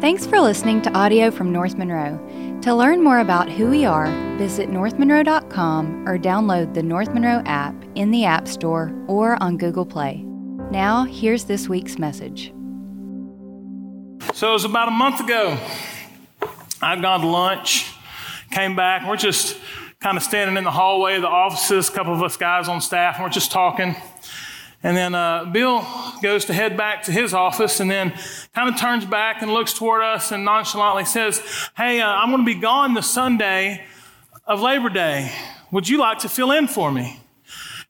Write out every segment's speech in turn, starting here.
Thanks for listening to audio from North Monroe. To learn more about who we are, visit northmonroe.com or download the North Monroe app in the App Store or on Google Play. Now, here's this week's message. So it was about a month ago. I'd gone to lunch, came back, we're just kind of standing in the hallway of the offices, a couple of us guys on staff, and we're just talking. And then uh, Bill goes to head back to his office and then kind of turns back and looks toward us and nonchalantly says, Hey, uh, I'm going to be gone the Sunday of Labor Day. Would you like to fill in for me?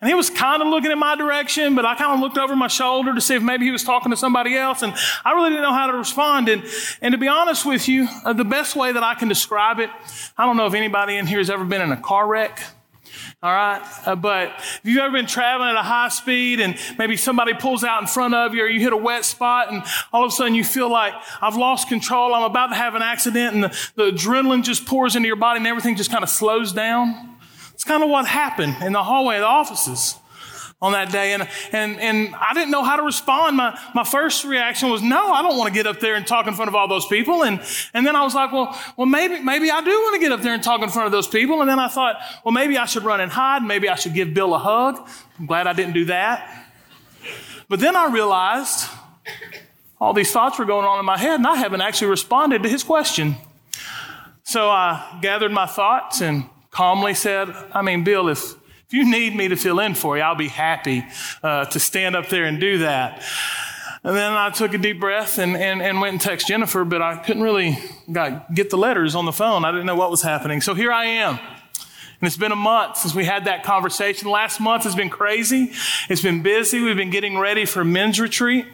And he was kind of looking in my direction, but I kind of looked over my shoulder to see if maybe he was talking to somebody else. And I really didn't know how to respond. And, and to be honest with you, uh, the best way that I can describe it, I don't know if anybody in here has ever been in a car wreck. All right. Uh, but if you've ever been traveling at a high speed and maybe somebody pulls out in front of you or you hit a wet spot and all of a sudden you feel like I've lost control. I'm about to have an accident and the, the adrenaline just pours into your body and everything just kind of slows down. It's kind of what happened in the hallway of the offices on that day. And, and, and I didn't know how to respond. My, my first reaction was, no, I don't want to get up there and talk in front of all those people. And, and then I was like, well, well, maybe, maybe I do want to get up there and talk in front of those people. And then I thought, well, maybe I should run and hide. Maybe I should give Bill a hug. I'm glad I didn't do that. But then I realized all these thoughts were going on in my head and I haven't actually responded to his question. So I gathered my thoughts and calmly said, I mean, Bill, if, if you need me to fill in for you, I'll be happy uh, to stand up there and do that. And then I took a deep breath and, and, and went and texted Jennifer, but I couldn't really got, get the letters on the phone. I didn't know what was happening. So here I am. And it's been a month since we had that conversation. Last month has been crazy. It's been busy. We've been getting ready for men's retreat.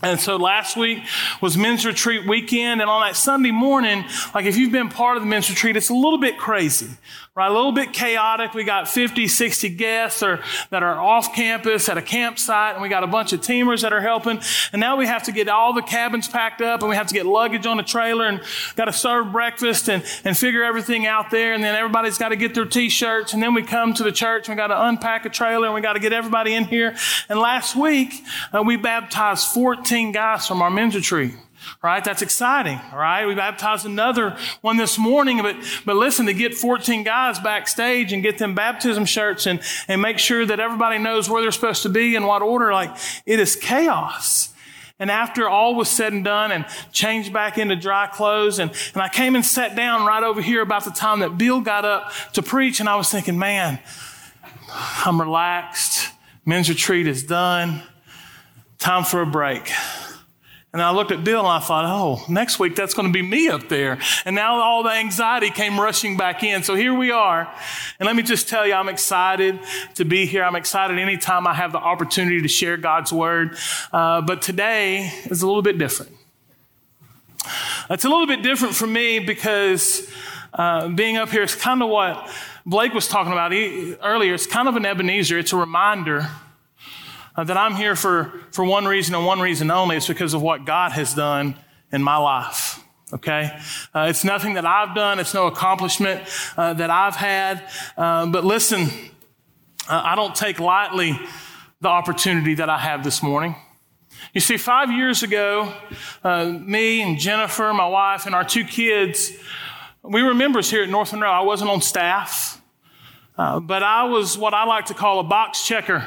And so last week was men's retreat weekend. And on that Sunday morning, like if you've been part of the men's retreat, it's a little bit crazy, right? A little bit chaotic. We got 50, 60 guests or, that are off campus at a campsite. And we got a bunch of teamers that are helping. And now we have to get all the cabins packed up and we have to get luggage on a trailer and got to serve breakfast and, and figure everything out there. And then everybody's got to get their t-shirts. And then we come to the church and we got to unpack a trailer and we got to get everybody in here. And last week, uh, we baptized 14 14 guys from our men's retreat. Right? That's exciting. All right. We baptized another one this morning, but, but listen, to get 14 guys backstage and get them baptism shirts and, and make sure that everybody knows where they're supposed to be and what order, like it is chaos. And after all was said and done and changed back into dry clothes and, and I came and sat down right over here about the time that Bill got up to preach and I was thinking, man, I'm relaxed. Men's retreat is done time for a break. And I looked at Bill and I thought, oh, next week that's going to be me up there. And now all the anxiety came rushing back in. So here we are. And let me just tell you, I'm excited to be here. I'm excited anytime I have the opportunity to share God's word. Uh, but today is a little bit different. It's a little bit different for me because uh, being up here is kind of what Blake was talking about earlier. It's kind of an Ebenezer. It's a reminder uh, that I'm here for, for one reason and one reason only. It's because of what God has done in my life. Okay? Uh, it's nothing that I've done. It's no accomplishment uh, that I've had. Uh, but listen, uh, I don't take lightly the opportunity that I have this morning. You see, five years ago, uh, me and Jennifer, my wife, and our two kids, we were members here at North Monroe. I wasn't on staff, but I was what I like to call a box checker.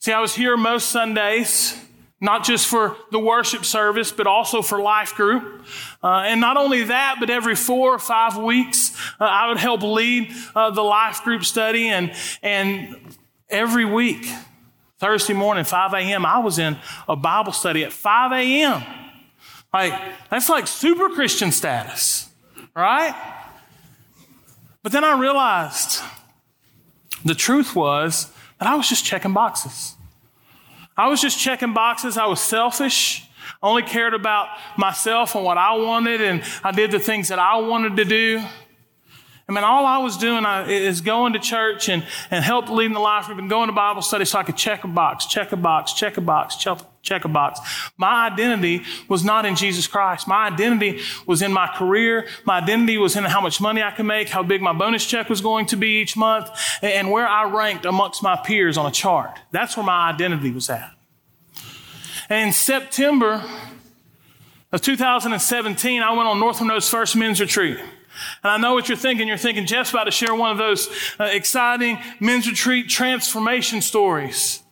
See, I was here most Sundays, not just for the worship service, but also for life group. Uh, and not only that, but every four or five weeks, uh, I would help lead uh, the life group study. And, and every week, Thursday morning, 5 a.m., I was in a Bible study at 5 a.m. Like, that's like super Christian status, right? But then I realized the truth was and I was just checking boxes. I was just checking boxes. I was selfish. I only cared about myself and what I wanted, and I did the things that I wanted to do. I mean, all I was doing is going to church and, and help leading the life group and going to Bible study so I could check a box, check a box, check a box, check, a box. My identity was not in Jesus Christ. My identity was in my career. My identity was in how much money I could make, how big my bonus check was going to be each month, and where I ranked amongst my peers on a chart. That's where my identity was at. And in September Of 2017, I went on North Monroe's first men's retreat. And I know what you're thinking. You're thinking Jeff's about to share one of those uh, exciting men's retreat transformation stories.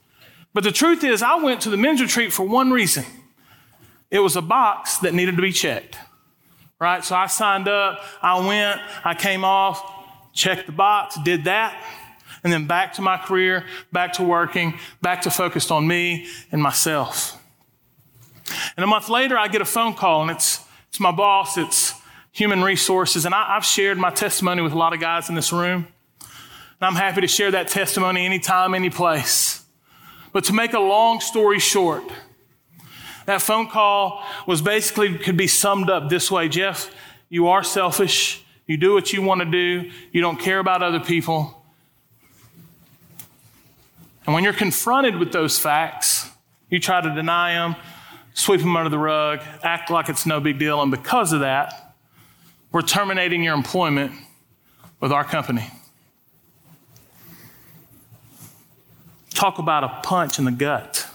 But the truth is, I went to the men's retreat for one reason. It was a box that needed to be checked. Right? So I signed up, I went, I came off, checked the box, did that, and then back to my career, back to working, back to focused on me and myself. And a month later, I get a phone call, and it's, it's my boss, it's human resources. And I, have shared my testimony with a lot of guys in this room. And I'm happy to share that testimony anytime, any place. But to make a long story short, that phone call was basically could be summed up this way Jeff, you are selfish. You do what you want to do. You don't care about other people. And when you're confronted with those facts, you try to deny them, sweep them under the rug, act like it's no big deal. And because of that, we're terminating your employment with our company. Talk about a punch in the gut.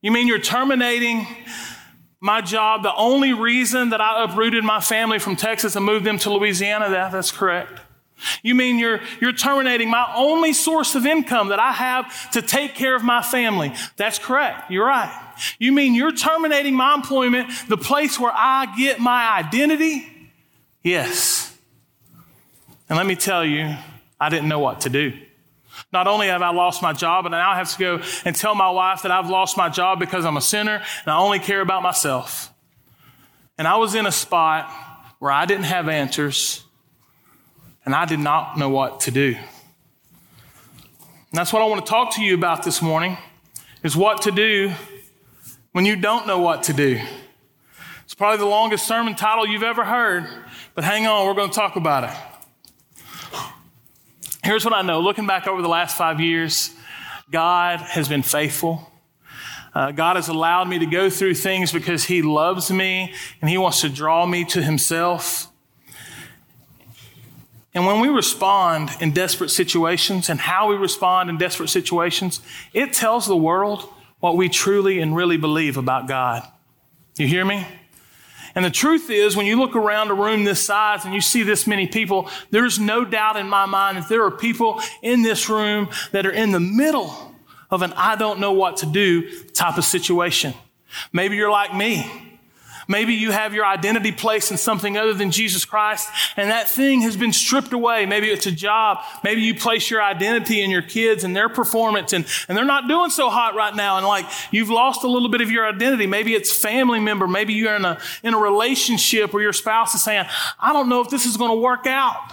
You mean you're terminating my job? The only reason that I uprooted my family from Texas and moved them to Louisiana? That, that's correct. You mean you're, you're terminating my only source of income that I have to take care of my family? That's correct. You're right. You mean you're terminating my employment, the place where I get my identity? Yes. And let me tell you, I didn't know what to do. Not only have I lost my job, but now I have to go and tell my wife that I've lost my job because I'm a sinner and I only care about myself. And I was in a spot where I didn't have answers and I did not know what to do. And that's what I want to talk to you about this morning is what to do when you don't know what to do. It's probably the longest sermon title you've ever heard, but hang on, we're going to talk about it. Here's what I know looking back over the last five years, God has been faithful. Uh, God has allowed me to go through things because He loves me and He wants to draw me to Himself. And when we respond in desperate situations and how we respond in desperate situations, it tells the world what we truly and really believe about God. You hear me? And the truth is, when you look around a room this size and you see this many people, there's no doubt in my mind that there are people in this room that are in the middle of an I don't know what to do type of situation. Maybe you're like me. Maybe you have your identity placed in something other than Jesus Christ, and that thing has been stripped away. Maybe it's a job. Maybe you place your identity in your kids and their performance, and, and they're not doing so hot right now. And like you've lost a little bit of your identity. Maybe it's family member. Maybe you're in a, in a relationship where your spouse is saying, I don't know if this is going to work out.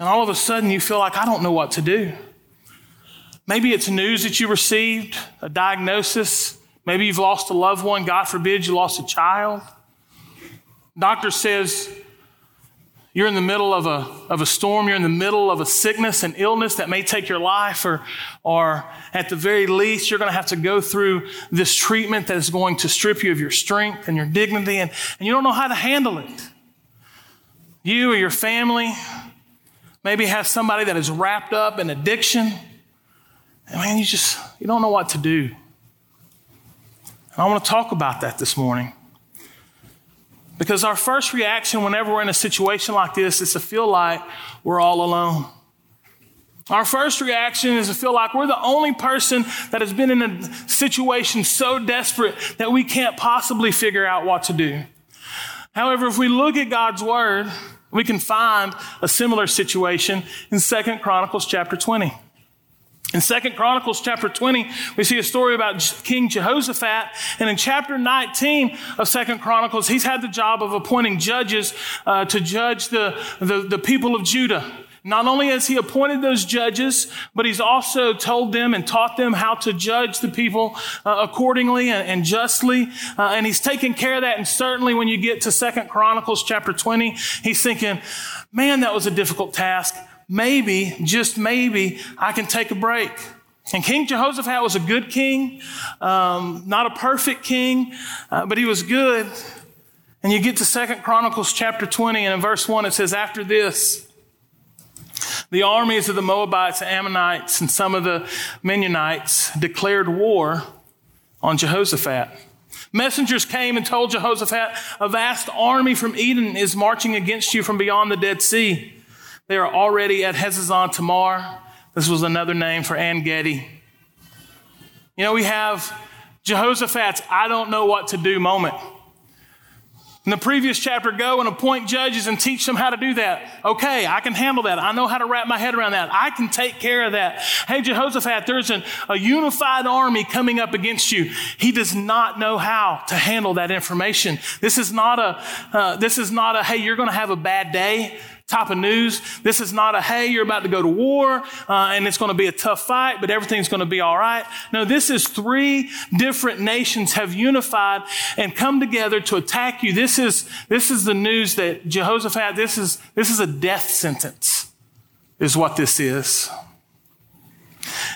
And all of a sudden you feel like, I don't know what to do. Maybe it's news that you received, a diagnosis. Maybe you've lost a loved one. God forbid you lost a child. Doctor says you're in the middle of a, of a storm. You're in the middle of a sickness and illness that may take your life, or, or at the very least, you're going to have to go through this treatment that is going to strip you of your strength and your dignity, and, and you don't know how to handle it. You or your family maybe have somebody that is wrapped up in addiction. And man, you just you don't know what to do. And I want to talk about that this morning. Because our first reaction whenever we're in a situation like this is to feel like we're all alone. Our first reaction is to feel like we're the only person that has been in a situation so desperate that we can't possibly figure out what to do. However, if we look at God's word, we can find a similar situation in Second Chronicles chapter 20. In Second Chronicles chapter 20, we see a story about King Jehoshaphat. And in chapter 19 of Second Chronicles, he's had the job of appointing judges uh, to judge the, the, the people of Judah. Not only has he appointed those judges, but he's also told them and taught them how to judge the people uh, accordingly and, and justly. Uh, and he's taken care of that. And certainly when you get to Second Chronicles chapter 20, he's thinking, man, that was a difficult task maybe, just maybe, I can take a break. And King Jehoshaphat was a good king, um, not a perfect king, uh, but he was good. And you get to Second Chronicles chapter 20, and in verse 1 it says, After this, the armies of the Moabites, Ammonites, and some of the Meunites declared war on Jehoshaphat. Messengers came and told Jehoshaphat, A vast army from Edom is marching against you from beyond the Dead Sea. They are already at Hazazon Tamar. This was another name for En Gedi. You know, we have Jehoshaphat's I don't know what to do moment. In the previous chapter, go and appoint judges and teach them how to do that. Okay, I can handle that. I know how to wrap my head around that. I can take care of that. Hey, Jehoshaphat, there's an, a unified army coming up against you. He does not know how to handle that information. This is not a, uh, this is not a, hey, you're going to have a bad day type of news. This is not a, hey, you're about to go to war uh, and it's going to be a tough fight, but everything's going to be all right. No, this is three different nations have unified and come together to attack you. This is, this is the news that Jehoshaphat, this is, this is a death sentence, is what this is.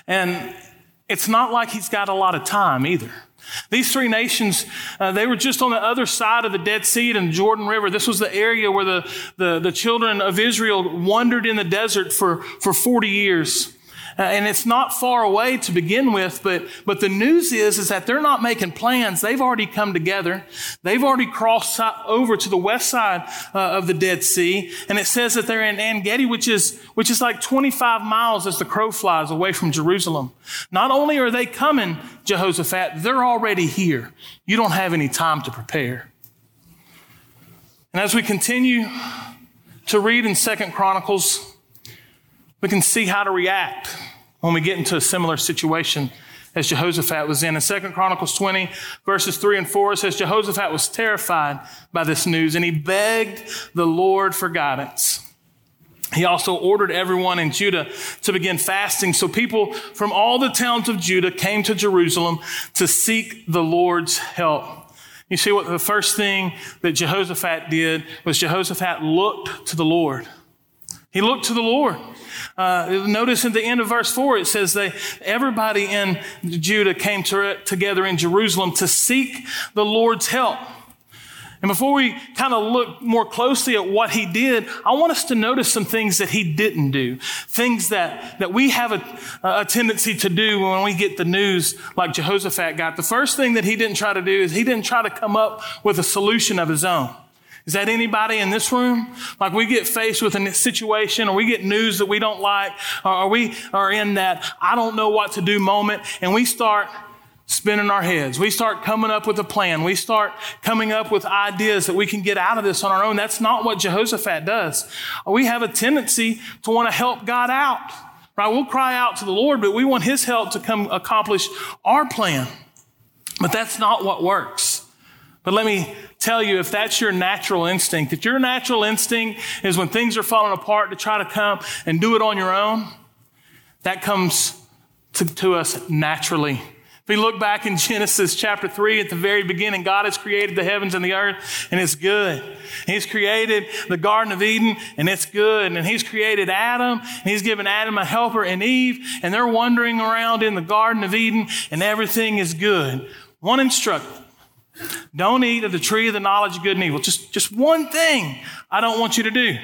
And it's not like he's got a lot of time either. These three nations, uh, they were just on the other side of the Dead Sea and Jordan River. This was the area where the, the, the children of Israel wandered in the desert for, for 40 years. Uh, and it's not far away to begin with, but, but the news is, is that they're not making plans. They've already come together. They've already crossed over to the west side uh, of the Dead Sea. And it says that they're in En Gedi, which is, which is like 25 miles as the crow flies away from Jerusalem. Not only are they coming, Jehoshaphat, they're already here. You don't have any time to prepare. And as we continue to read in Second Chronicles, we can see how to react when we get into a similar situation as Jehoshaphat was in. In 2 Chronicles 20, verses 3 and 4, it says, Jehoshaphat was terrified by this news and he begged the Lord for guidance. He also ordered everyone in Judah to begin fasting. So people from all the towns of Judah came to Jerusalem to seek the Lord's help. You see what the first thing that Jehoshaphat did was Jehoshaphat looked to the Lord. He looked to the Lord. Uh, notice in the end of verse 4, it says that everybody in Judah came to, together in Jerusalem to seek the Lord's help. And before we kind of look more closely at what he did, I want us to notice some things that he didn't do. Things that, that we have a, a tendency to do when we get the news like Jehoshaphat got. The first thing that he didn't try to do is he didn't try to come up with a solution of his own. Is that anybody in this room? Like we get faced with a situation or we get news that we don't like or we are in that I don't know what to do moment and we start spinning our heads. We start coming up with a plan. We start coming up with ideas that we can get out of this on our own. That's not what Jehoshaphat does. We have a tendency to want to help God out. Right? We'll cry out to the Lord, but we want his help to come accomplish our plan. But that's not what works. But let me tell you if that's your natural instinct, if your natural instinct is when things are falling apart to try to come and do it on your own, that comes to, to us naturally. If we look back in Genesis chapter 3 at the very beginning, God has created the heavens and the earth, and it's good. He's created the Garden of Eden, and it's good. And He's created Adam, and He's given Adam a helper and Eve, and they're wandering around in the Garden of Eden, and everything is good. One instruction don't eat of the tree of the knowledge of good and evil. Just, just one thing I don't want you to do.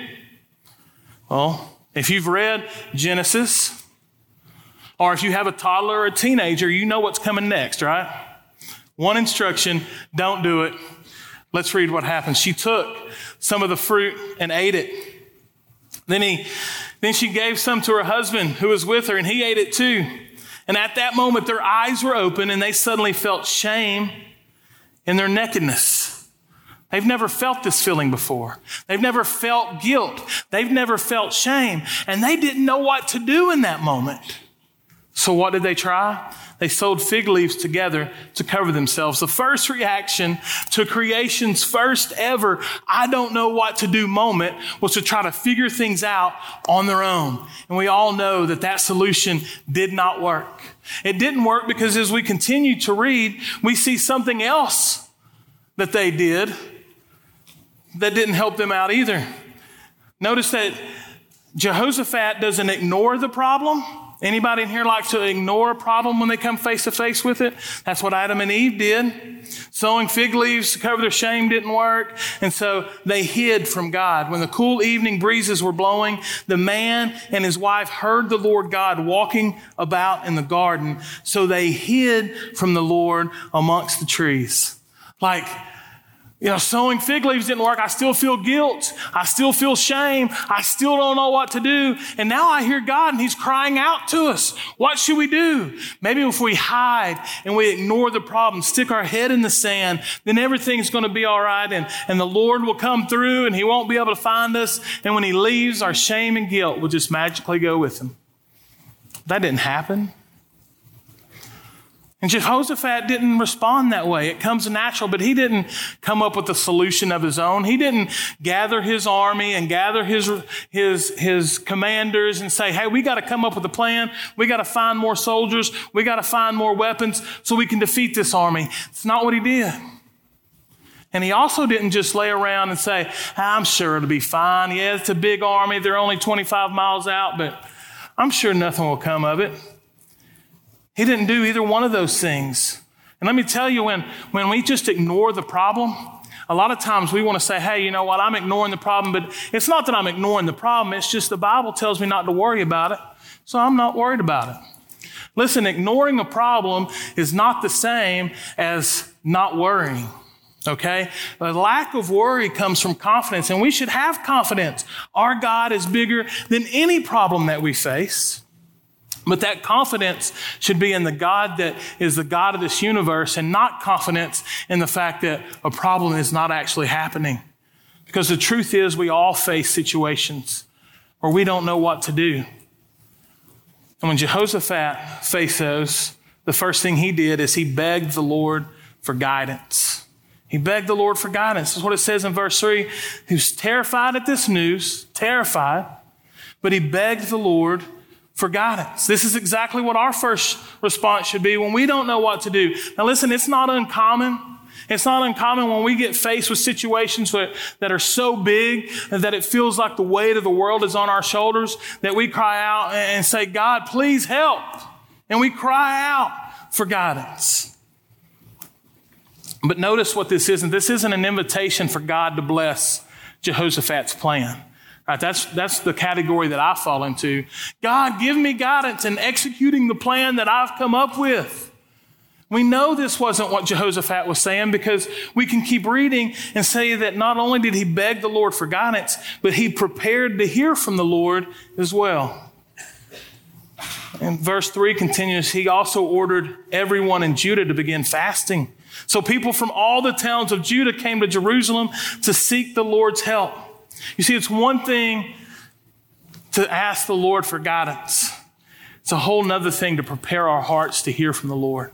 Well, if you've read Genesis, or if you have a toddler or a teenager, you know what's coming next, right? One instruction don't do it. Let's read what happens. She took some of the fruit and ate it. Then, he, then she gave some to her husband who was with her, and he ate it too. And at that moment, their eyes were open, and they suddenly felt shame in their nakedness. They've never felt this feeling before. They've never felt guilt. They've never felt shame. And they didn't know what to do in that moment. So what did they try? They sewed fig leaves together to cover themselves. The first reaction to creation's first ever, I don't know what to do moment was to try to figure things out on their own. And we all know that that solution did not work. It didn't work because as we continue to read, we see something else that they did that didn't help them out either. Notice that Jehoshaphat doesn't ignore the problem. Anybody in here like to ignore a problem when they come face to face with it? That's what Adam and Eve did. Sewing fig leaves to cover their shame didn't work. And so they hid from God. When the cool evening breezes were blowing, the man and his wife heard the Lord God walking about in the garden. So they hid from the Lord amongst the trees. Like, you know, sewing fig leaves didn't work. I still feel guilt. I still feel shame. I still don't know what to do. And now I hear God and He's crying out to us. What should we do? Maybe if we hide and we ignore the problem, stick our head in the sand, then everything's going to be all right and, and the Lord will come through and He won't be able to find us. And when He leaves, our shame and guilt will just magically go with Him. That didn't happen. And Jehoshaphat didn't respond that way. It comes natural, but he didn't come up with a solution of his own. He didn't gather his army and gather his, his, his commanders and say, hey, we got to come up with a plan. We got to find more soldiers. We got to find more weapons so we can defeat this army. It's not what he did. And he also didn't just lay around and say, I'm sure it'll be fine. Yeah, it's a big army. They're only 25 miles out, but I'm sure nothing will come of it. He didn't do either one of those things. And let me tell you, when, when we just ignore the problem, a lot of times we want to say, hey, you know what, I'm ignoring the problem, but it's not that I'm ignoring the problem, it's just the Bible tells me not to worry about it, so I'm not worried about it. Listen, ignoring a problem is not the same as not worrying. Okay? The lack of worry comes from confidence, and we should have confidence. Our God is bigger than any problem that we face. But that confidence should be in the God that is the God of this universe and not confidence in the fact that a problem is not actually happening. Because the truth is, we all face situations where we don't know what to do. And when Jehoshaphat faced those, the first thing he did is he begged the Lord for guidance. He begged the Lord for guidance. That's what it says in verse 3. He was terrified at this news, terrified, but he begged the Lord for guidance. This is exactly what our first response should be when we don't know what to do. Now, listen, it's not uncommon. It's not uncommon when we get faced with situations that are so big that it feels like the weight of the world is on our shoulders that we cry out and say, God, please help. And we cry out for guidance. But notice what this isn't. This isn't an invitation for God to bless Jehoshaphat's plan. Right, that's, that's the category that I fall into. God, give me guidance in executing the plan that I've come up with. We know this wasn't what Jehoshaphat was saying because we can keep reading and say that not only did he beg the Lord for guidance, but he prepared to hear from the Lord as well. And verse 3 continues He also ordered everyone in Judah to begin fasting. So people from all the towns of Judah came to Jerusalem to seek the Lord's help. You see, it's one thing to ask the Lord for guidance. It's a whole nother thing to prepare our hearts to hear from the Lord.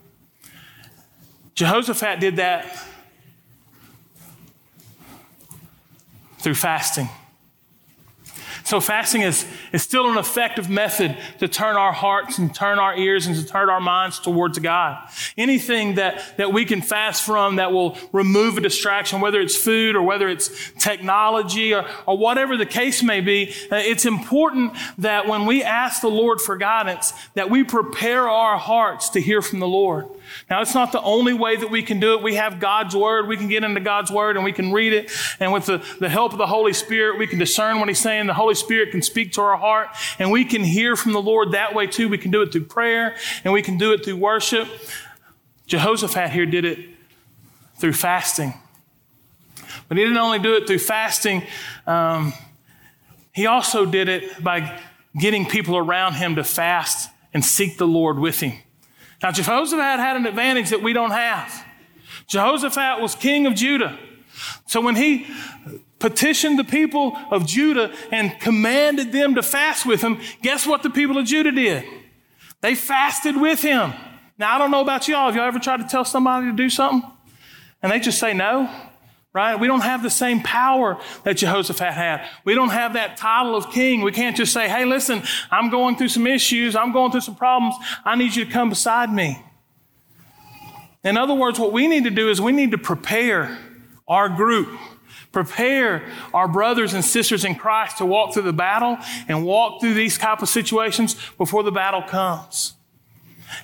Jehoshaphat did that through fasting. So, fasting is, is still an effective method to turn our hearts and turn our ears and to turn our minds towards God. Anything that, that we can fast from that will remove a distraction, whether it's food or whether it's technology or, or whatever the case may be, uh, it's important that when we ask the Lord for guidance, that we prepare our hearts to hear from the Lord. Now, it's not the only way that we can do it. We have God's Word. We can get into God's Word and we can read it. And with the, the help of the Holy Spirit, we can discern what He's saying. The Holy Spirit can speak to our heart and we can hear from the Lord that way too. We can do it through prayer and we can do it through worship. Jehoshaphat here did it through fasting. But he didn't only do it through fasting, um, he also did it by getting people around him to fast and seek the Lord with him. Now, Jehoshaphat had an advantage that we don't have. Jehoshaphat was king of Judah. So when he petitioned the people of Judah and commanded them to fast with him, guess what the people of Judah did? They fasted with him. Now, I don't know about y'all. Have y'all ever tried to tell somebody to do something? And they just say no? Right? We don't have the same power that Jehoshaphat had. We don't have that title of king. We can't just say, hey, listen, I'm going through some issues. I'm going through some problems. I need you to come beside me. In other words, what we need to do is we need to prepare our group, prepare our brothers and sisters in Christ to walk through the battle and walk through these type of situations before the battle comes.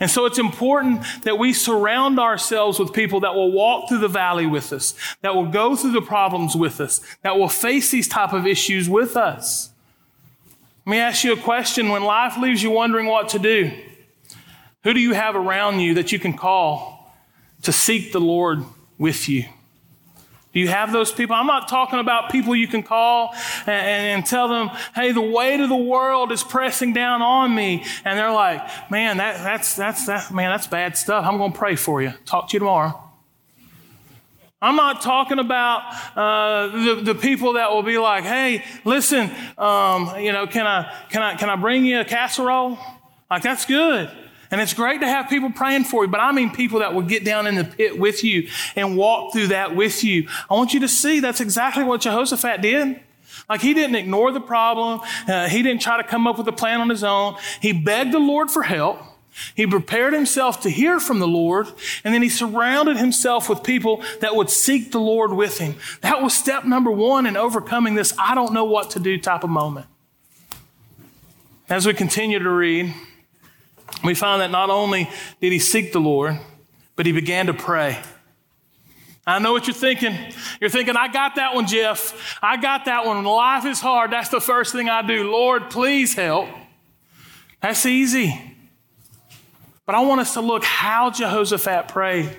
And so it's important that we surround ourselves with people that will walk through the valley with us, that will go through the problems with us, that will face these type of issues with us. Let me ask you a question. When life leaves you wondering what to do, who do you have around you that you can call to seek the Lord with you? Do you have those people? I'm not talking about people you can call and, and, tell them, hey, the weight of the world is pressing down on me. And they're like, man, that, that's, that's, that, man, that's bad stuff. I'm going to pray for you. Talk to you tomorrow. I'm not talking about uh, the, the people that will be like, hey, listen, um, you know, can I, can, I, can I bring you a casserole? Like, that's good. And it's great to have people praying for you, but I mean people that will get down in the pit with you and walk through that with you. I want you to see that's exactly what Jehoshaphat did. Like he didn't ignore the problem. Uh, he didn't try to come up with a plan on his own. He begged the Lord for help. He prepared himself to hear from the Lord, and then he surrounded himself with people that would seek the Lord with him. That was step number one in overcoming this I don't know what to do type of moment. As we continue to read, we find that not only did he seek the Lord, but he began to pray. I know what you're thinking. You're thinking, I got that one, Jeff. I got that one. When life is hard, that's the first thing I do. Lord, please help. That's easy. But I want us to look how Jehoshaphat prayed.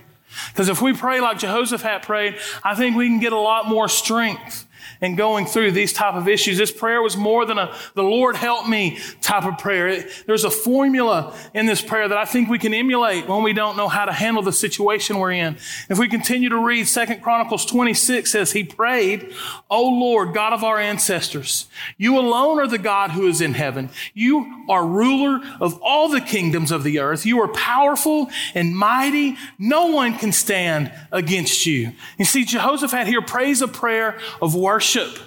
Because if we pray like Jehoshaphat prayed, I think we can get a lot more strength and going through these type of issues. This prayer was more than a the Lord help me type of prayer. It, there's a formula in this prayer that I think we can emulate when we don't know how to handle the situation we're in. If we continue to read Second Chronicles 26 says he prayed, "O Lord, God of our ancestors, you alone are the God who is in heaven. You are ruler of all the kingdoms of the earth. You are powerful and mighty. No one can stand against you." You see Jehoshaphat here prays a prayer of worship worship.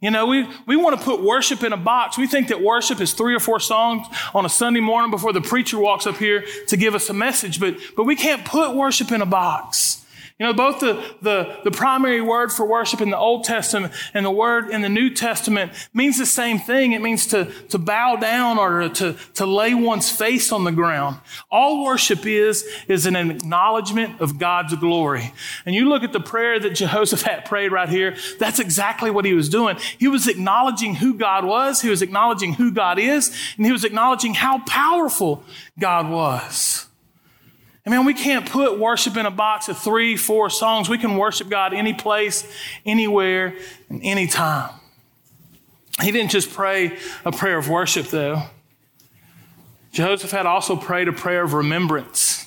You know, we, we want to put worship in a box. We think that worship is three or four songs on a Sunday morning before the preacher walks up here to give us a message, but, but we can't put worship in a box. You know, both the, the, the primary word for worship in the Old Testament and the word in the New Testament means the same thing. It means to, to bow down or to, to lay one's face on the ground. All worship is, is an acknowledgement of God's glory. And you look at the prayer that Jehoshaphat prayed right here, that's exactly what he was doing. He was acknowledging who God was, he was acknowledging who God is, and he was acknowledging how powerful God was. I mean, we can't put worship in a box of three, four songs. We can worship God any place, anywhere, and anytime. He didn't just pray a prayer of worship, though. Jehoshaphat also prayed a prayer of remembrance.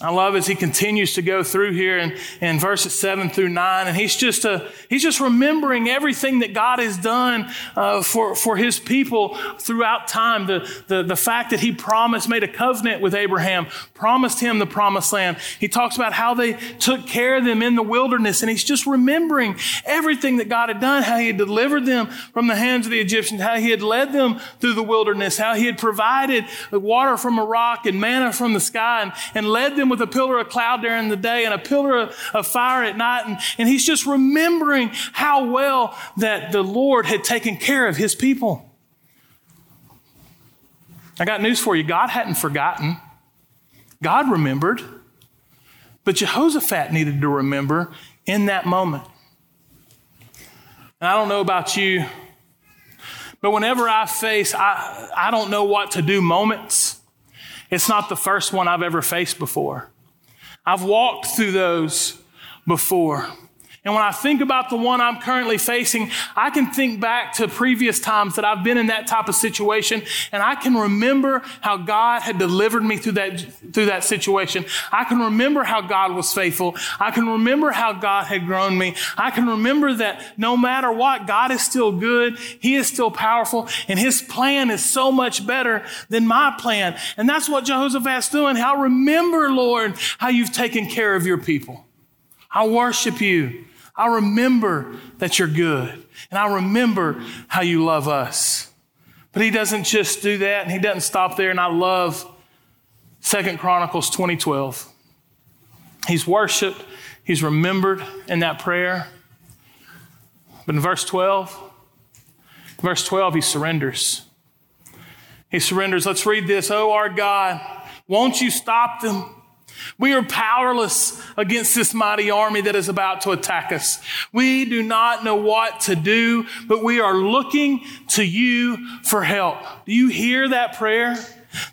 I love as he continues to go through here in, in verses seven through nine, and he's just a, he's just remembering everything that God has done uh, for for his people throughout time. The, the the fact that he promised, made a covenant with Abraham, promised him the promised land. He talks about how they took care of them in the wilderness, and he's just remembering everything that God had done, how he had delivered them from the hands of the Egyptians, how he had led them through the wilderness, how he had provided water from a rock and manna from the sky, and, and led them with a pillar of cloud during the day and a pillar of fire at night. And, and he's just remembering how well that the Lord had taken care of his people. I got news for you God hadn't forgotten, God remembered. But Jehoshaphat needed to remember in that moment. And I don't know about you, but whenever I face, I, I don't know what to do moments, it's not the first one I've ever faced before. I've walked through those before. And when I think about the one I'm currently facing, I can think back to previous times that I've been in that type of situation and I can remember how God had delivered me through that, through that situation. I can remember how God was faithful. I can remember how God had grown me. I can remember that no matter what, God is still good. He is still powerful and his plan is so much better than my plan. And that's what Jehoshaphat's doing. How remember, Lord, how you've taken care of your people. I worship you. I remember that you're good. And I remember how you love us. But he doesn't just do that and he doesn't stop there. And I love Second Chronicles 2012. He's worshiped, he's remembered in that prayer. But in verse 12, verse 12, he surrenders. He surrenders. Let's read this. Oh, our God, won't you stop them? We are powerless against this mighty army that is about to attack us. We do not know what to do, but we are looking to you for help. Do you hear that prayer?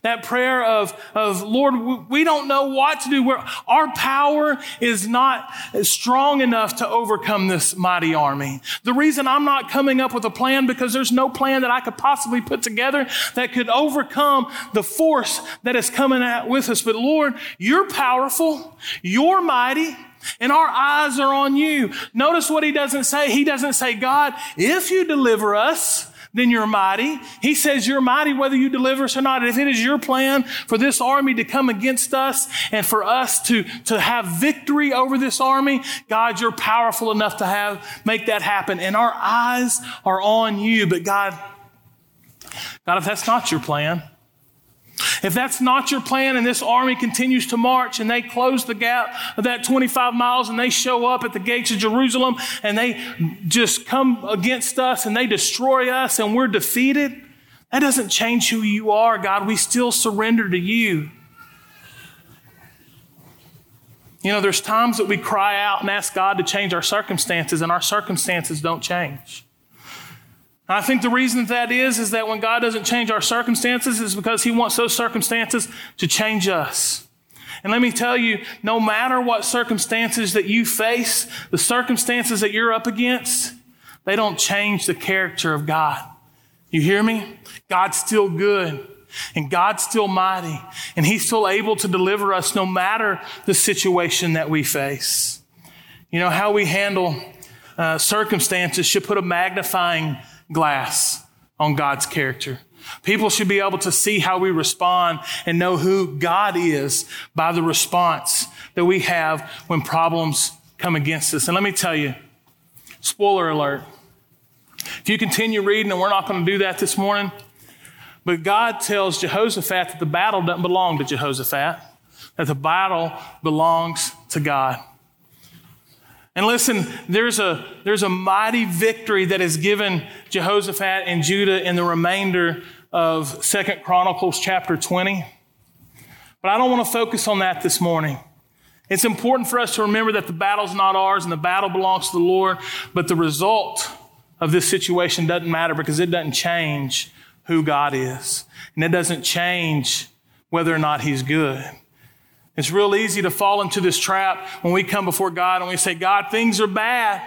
That prayer of, of Lord, we don't know what to do. We're, our power is not strong enough to overcome this mighty army. The reason I'm not coming up with a plan because there's no plan that I could possibly put together that could overcome the force that is coming at with us. But Lord, you're powerful. You're mighty. And our eyes are on you. Notice what he doesn't say. He doesn't say, God, if you deliver us, then you're mighty. He says you're mighty whether you deliver us or not. If it is your plan for this army to come against us and for us to, to have victory over this army, God, you're powerful enough to have, make that happen. And our eyes are on you. But God, God, if that's not your plan, if that's not your plan and this army continues to march and they close the gap of that 25 miles and they show up at the gates of Jerusalem and they just come against us and they destroy us and we're defeated, that doesn't change who you are, God. We still surrender to you. You know, there's times that we cry out and ask God to change our circumstances, and our circumstances don't change. I think the reason that is is that when God doesn't change our circumstances is because he wants those circumstances to change us. And let me tell you, no matter what circumstances that you face, the circumstances that you're up against, they don't change the character of God. You hear me? God's still good. And God's still mighty. And He's still able to deliver us no matter the situation that we face. You know, how we handle uh, circumstances should put a magnifying glass on God's character. People should be able to see how we respond and know who God is by the response that we have when problems come against us. And let me tell you, spoiler alert. If you continue reading, and we're not going to do that this morning, but God tells Jehoshaphat that the battle doesn't belong to Jehoshaphat, that the battle belongs to God. And listen, there's a, there's a mighty victory that is given Jehoshaphat and Judah in the remainder of Second Chronicles chapter 20. But I don't want to focus on that this morning. It's important for us to remember that the battle's not ours and the battle belongs to the Lord, but the result of this situation doesn't matter because it doesn't change who God is. And it doesn't change whether or not He's good. It's real easy to fall into this trap when we come before God and we say, God, things are bad.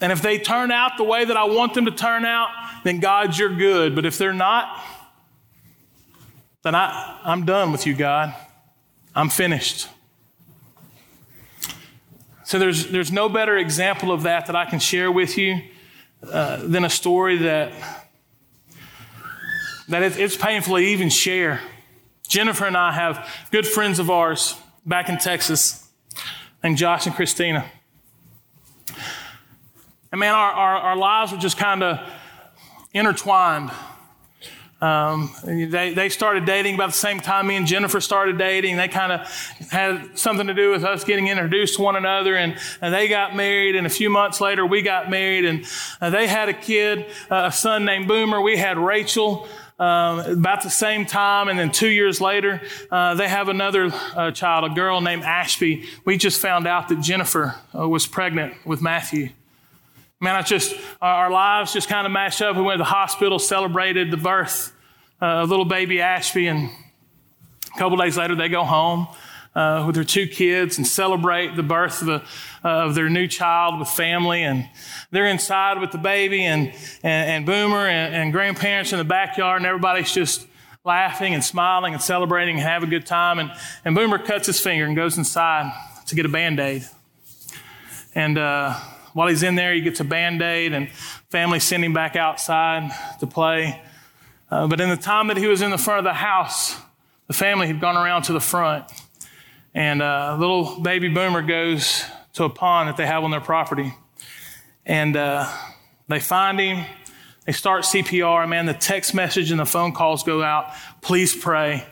And if they turn out the way that I want them to turn out, then God, you're good. But if they're not, then I, I'm done with you, God. I'm finished. So there's, there's no better example of that that I can share with you uh, than a story that, that it, it's painful to even share. Jennifer and I have good friends of ours back in Texas named Josh and Christina. And man, our, our, our lives were just kind of intertwined. Um, they, they started dating about the same time me and Jennifer started dating. They kind of had something to do with us getting introduced to one another. And, and they got married. And a few months later, we got married. And uh, they had a kid, uh, a son named Boomer. We had Rachel um, about the same time, and then two years later, uh, they have another uh, child, a girl named Ashby. We just found out that Jennifer uh, was pregnant with Matthew. Man, I just our lives just kind of mashed up. We went to the hospital, celebrated the birth uh, of little baby Ashby, and a couple days later, they go home uh, with their two kids and celebrate the birth of, the, uh, of their new child with family. And they're inside with the baby and, and, and Boomer and, and grandparents in the backyard, and everybody's just laughing and smiling and celebrating and have a good time. And, and Boomer cuts his finger and goes inside to get a band aid. And uh, while he's in there, he gets a band aid, and family send him back outside to play. Uh, but in the time that he was in the front of the house, the family had gone around to the front and a uh, little baby boomer goes to a pond that they have on their property. And uh, they find him. They start CPR. And man, the text message and the phone calls go out. Please pray.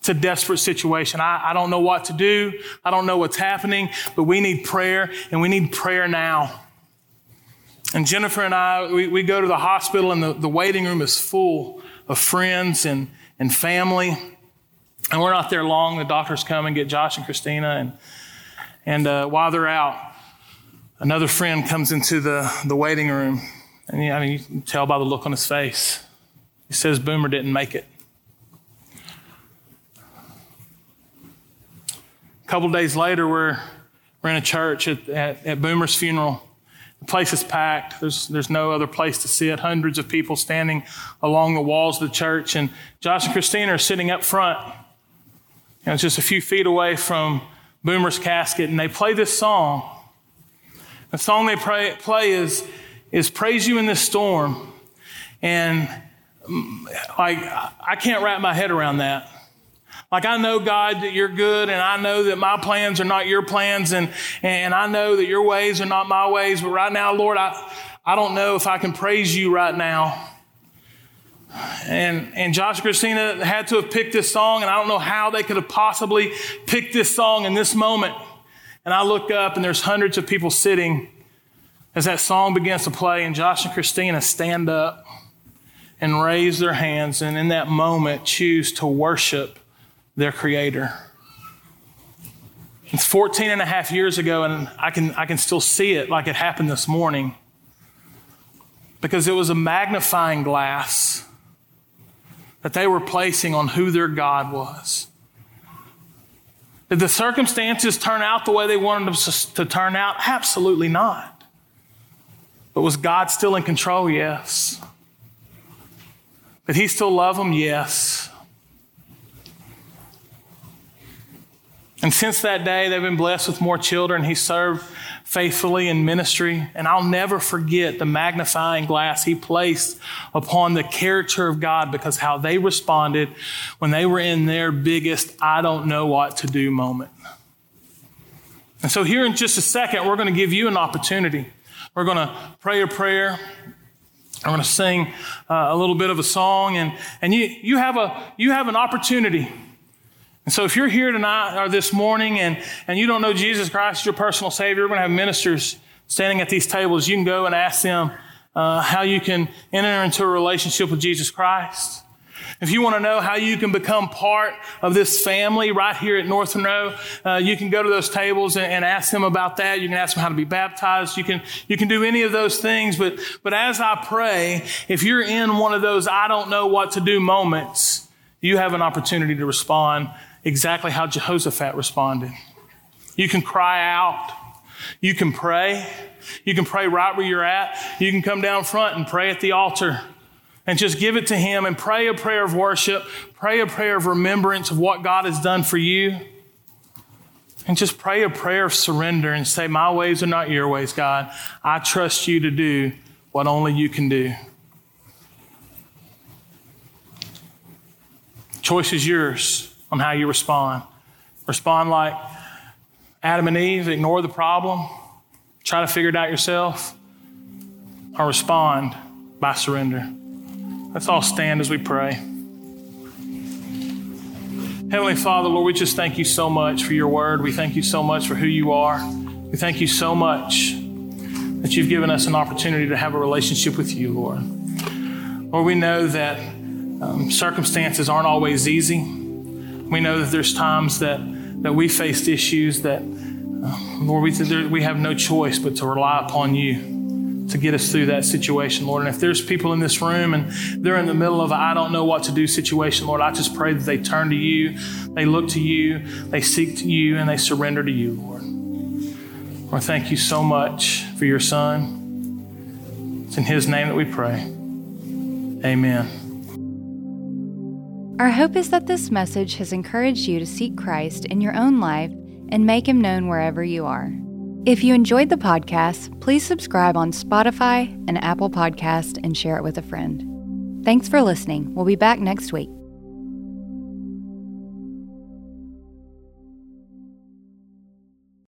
It's a desperate situation. I, I don't know what to do. I don't know what's happening, but we need prayer, and we need prayer now. And Jennifer and I, we, we go to the hospital, and the, the waiting room is full of friends and, and family. And we're not there long. The doctors come and get Josh and Christina. And, and uh, while they're out, another friend comes into the, the waiting room. And I mean, you can tell by the look on his face. He says, Boomer didn't make it. A couple days later, we're, we're in a church at, at, at Boomer's funeral. The place is packed. There's, there's no other place to sit. Hundreds of people standing along the walls of the church. And Josh and Christina are sitting up front. You know, just a few feet away from Boomer's casket. And they play this song. The song they pray, play is, is Praise You in This Storm. And mm, like, I can't wrap my head around that. Like, I know, God, that you're good, and I know that my plans are not your plans, and, and I know that your ways are not my ways. But right now, Lord, I, I don't know if I can praise you right now. And, and Josh and Christina had to have picked this song, and I don't know how they could have possibly picked this song in this moment. And I look up, and there's hundreds of people sitting as that song begins to play, and Josh and Christina stand up and raise their hands, and in that moment, choose to worship their creator. It's 14 and a half years ago, and I can, I can still see it like it happened this morning because it was a magnifying glass that they were placing on who their God was. Did the circumstances turn out the way they wanted them to turn out? Absolutely not. But was God still in control? Yes. Did he still love them? Yes. And since that day, they've been blessed with more children. He served faithfully in ministry. And I'll never forget the magnifying glass he placed upon the character of God because how they responded when they were in their biggest, I don't know what to do moment. And so, here in just a second, we're going to give you an opportunity. We're going to pray a prayer. I'm going to sing uh, a little bit of a song, and, and you, you, have a, you have an opportunity and so if you're here tonight or this morning and, and you don't know Jesus Christ as your personal Savior, we're going to have ministers standing at these tables. You can go and ask them uh, how you can enter into a relationship with Jesus Christ. If you want to know how you can become part of this family right here at North Monroe, uh, you can go to those tables and, and, ask them about that. You can ask them how to be baptized. You can, you can do any of those things. But, but as I pray, if you're in one of those I don't know what to do moments, you have an opportunity to respond exactly how Jehoshaphat responded. You can cry out. You can pray. You can pray right where you're at. You can come down front and pray at the altar and just give it to Him and pray a prayer of worship, pray a prayer of remembrance of what God has done for you. And just pray a prayer of surrender and say, My ways are not your ways, God. I trust you to do what only you can do. Choice is yours on how you respond. Respond like Adam and Eve, ignore the problem, try to figure it out yourself, or respond by surrender. Let's all stand as we pray. Heavenly Father, Lord, we just thank you so much for your word. We thank you so much for who you are. We thank you so much that you've given us an opportunity to have a relationship with you, Lord. Lord, we know that um, circumstances aren't always easy. We know that there's times that, that we faced issues that, uh, Lord, we, there, we have no choice but to rely upon you to get us through that situation, Lord. And if there's people in this room and they're in the middle of a I don't know what to do situation, Lord, I just pray that they turn to you, they look to you, they seek to you, and they surrender to you, Lord. Lord, thank you so much for your son. It's in his name that we pray. Amen. Our hope is that this message has encouraged you to seek Christ in your own life and make him known wherever you are. If you enjoyed the podcast, please subscribe on Spotify and Apple Podcast and share it with a friend. Thanks for listening. We'll be back next week.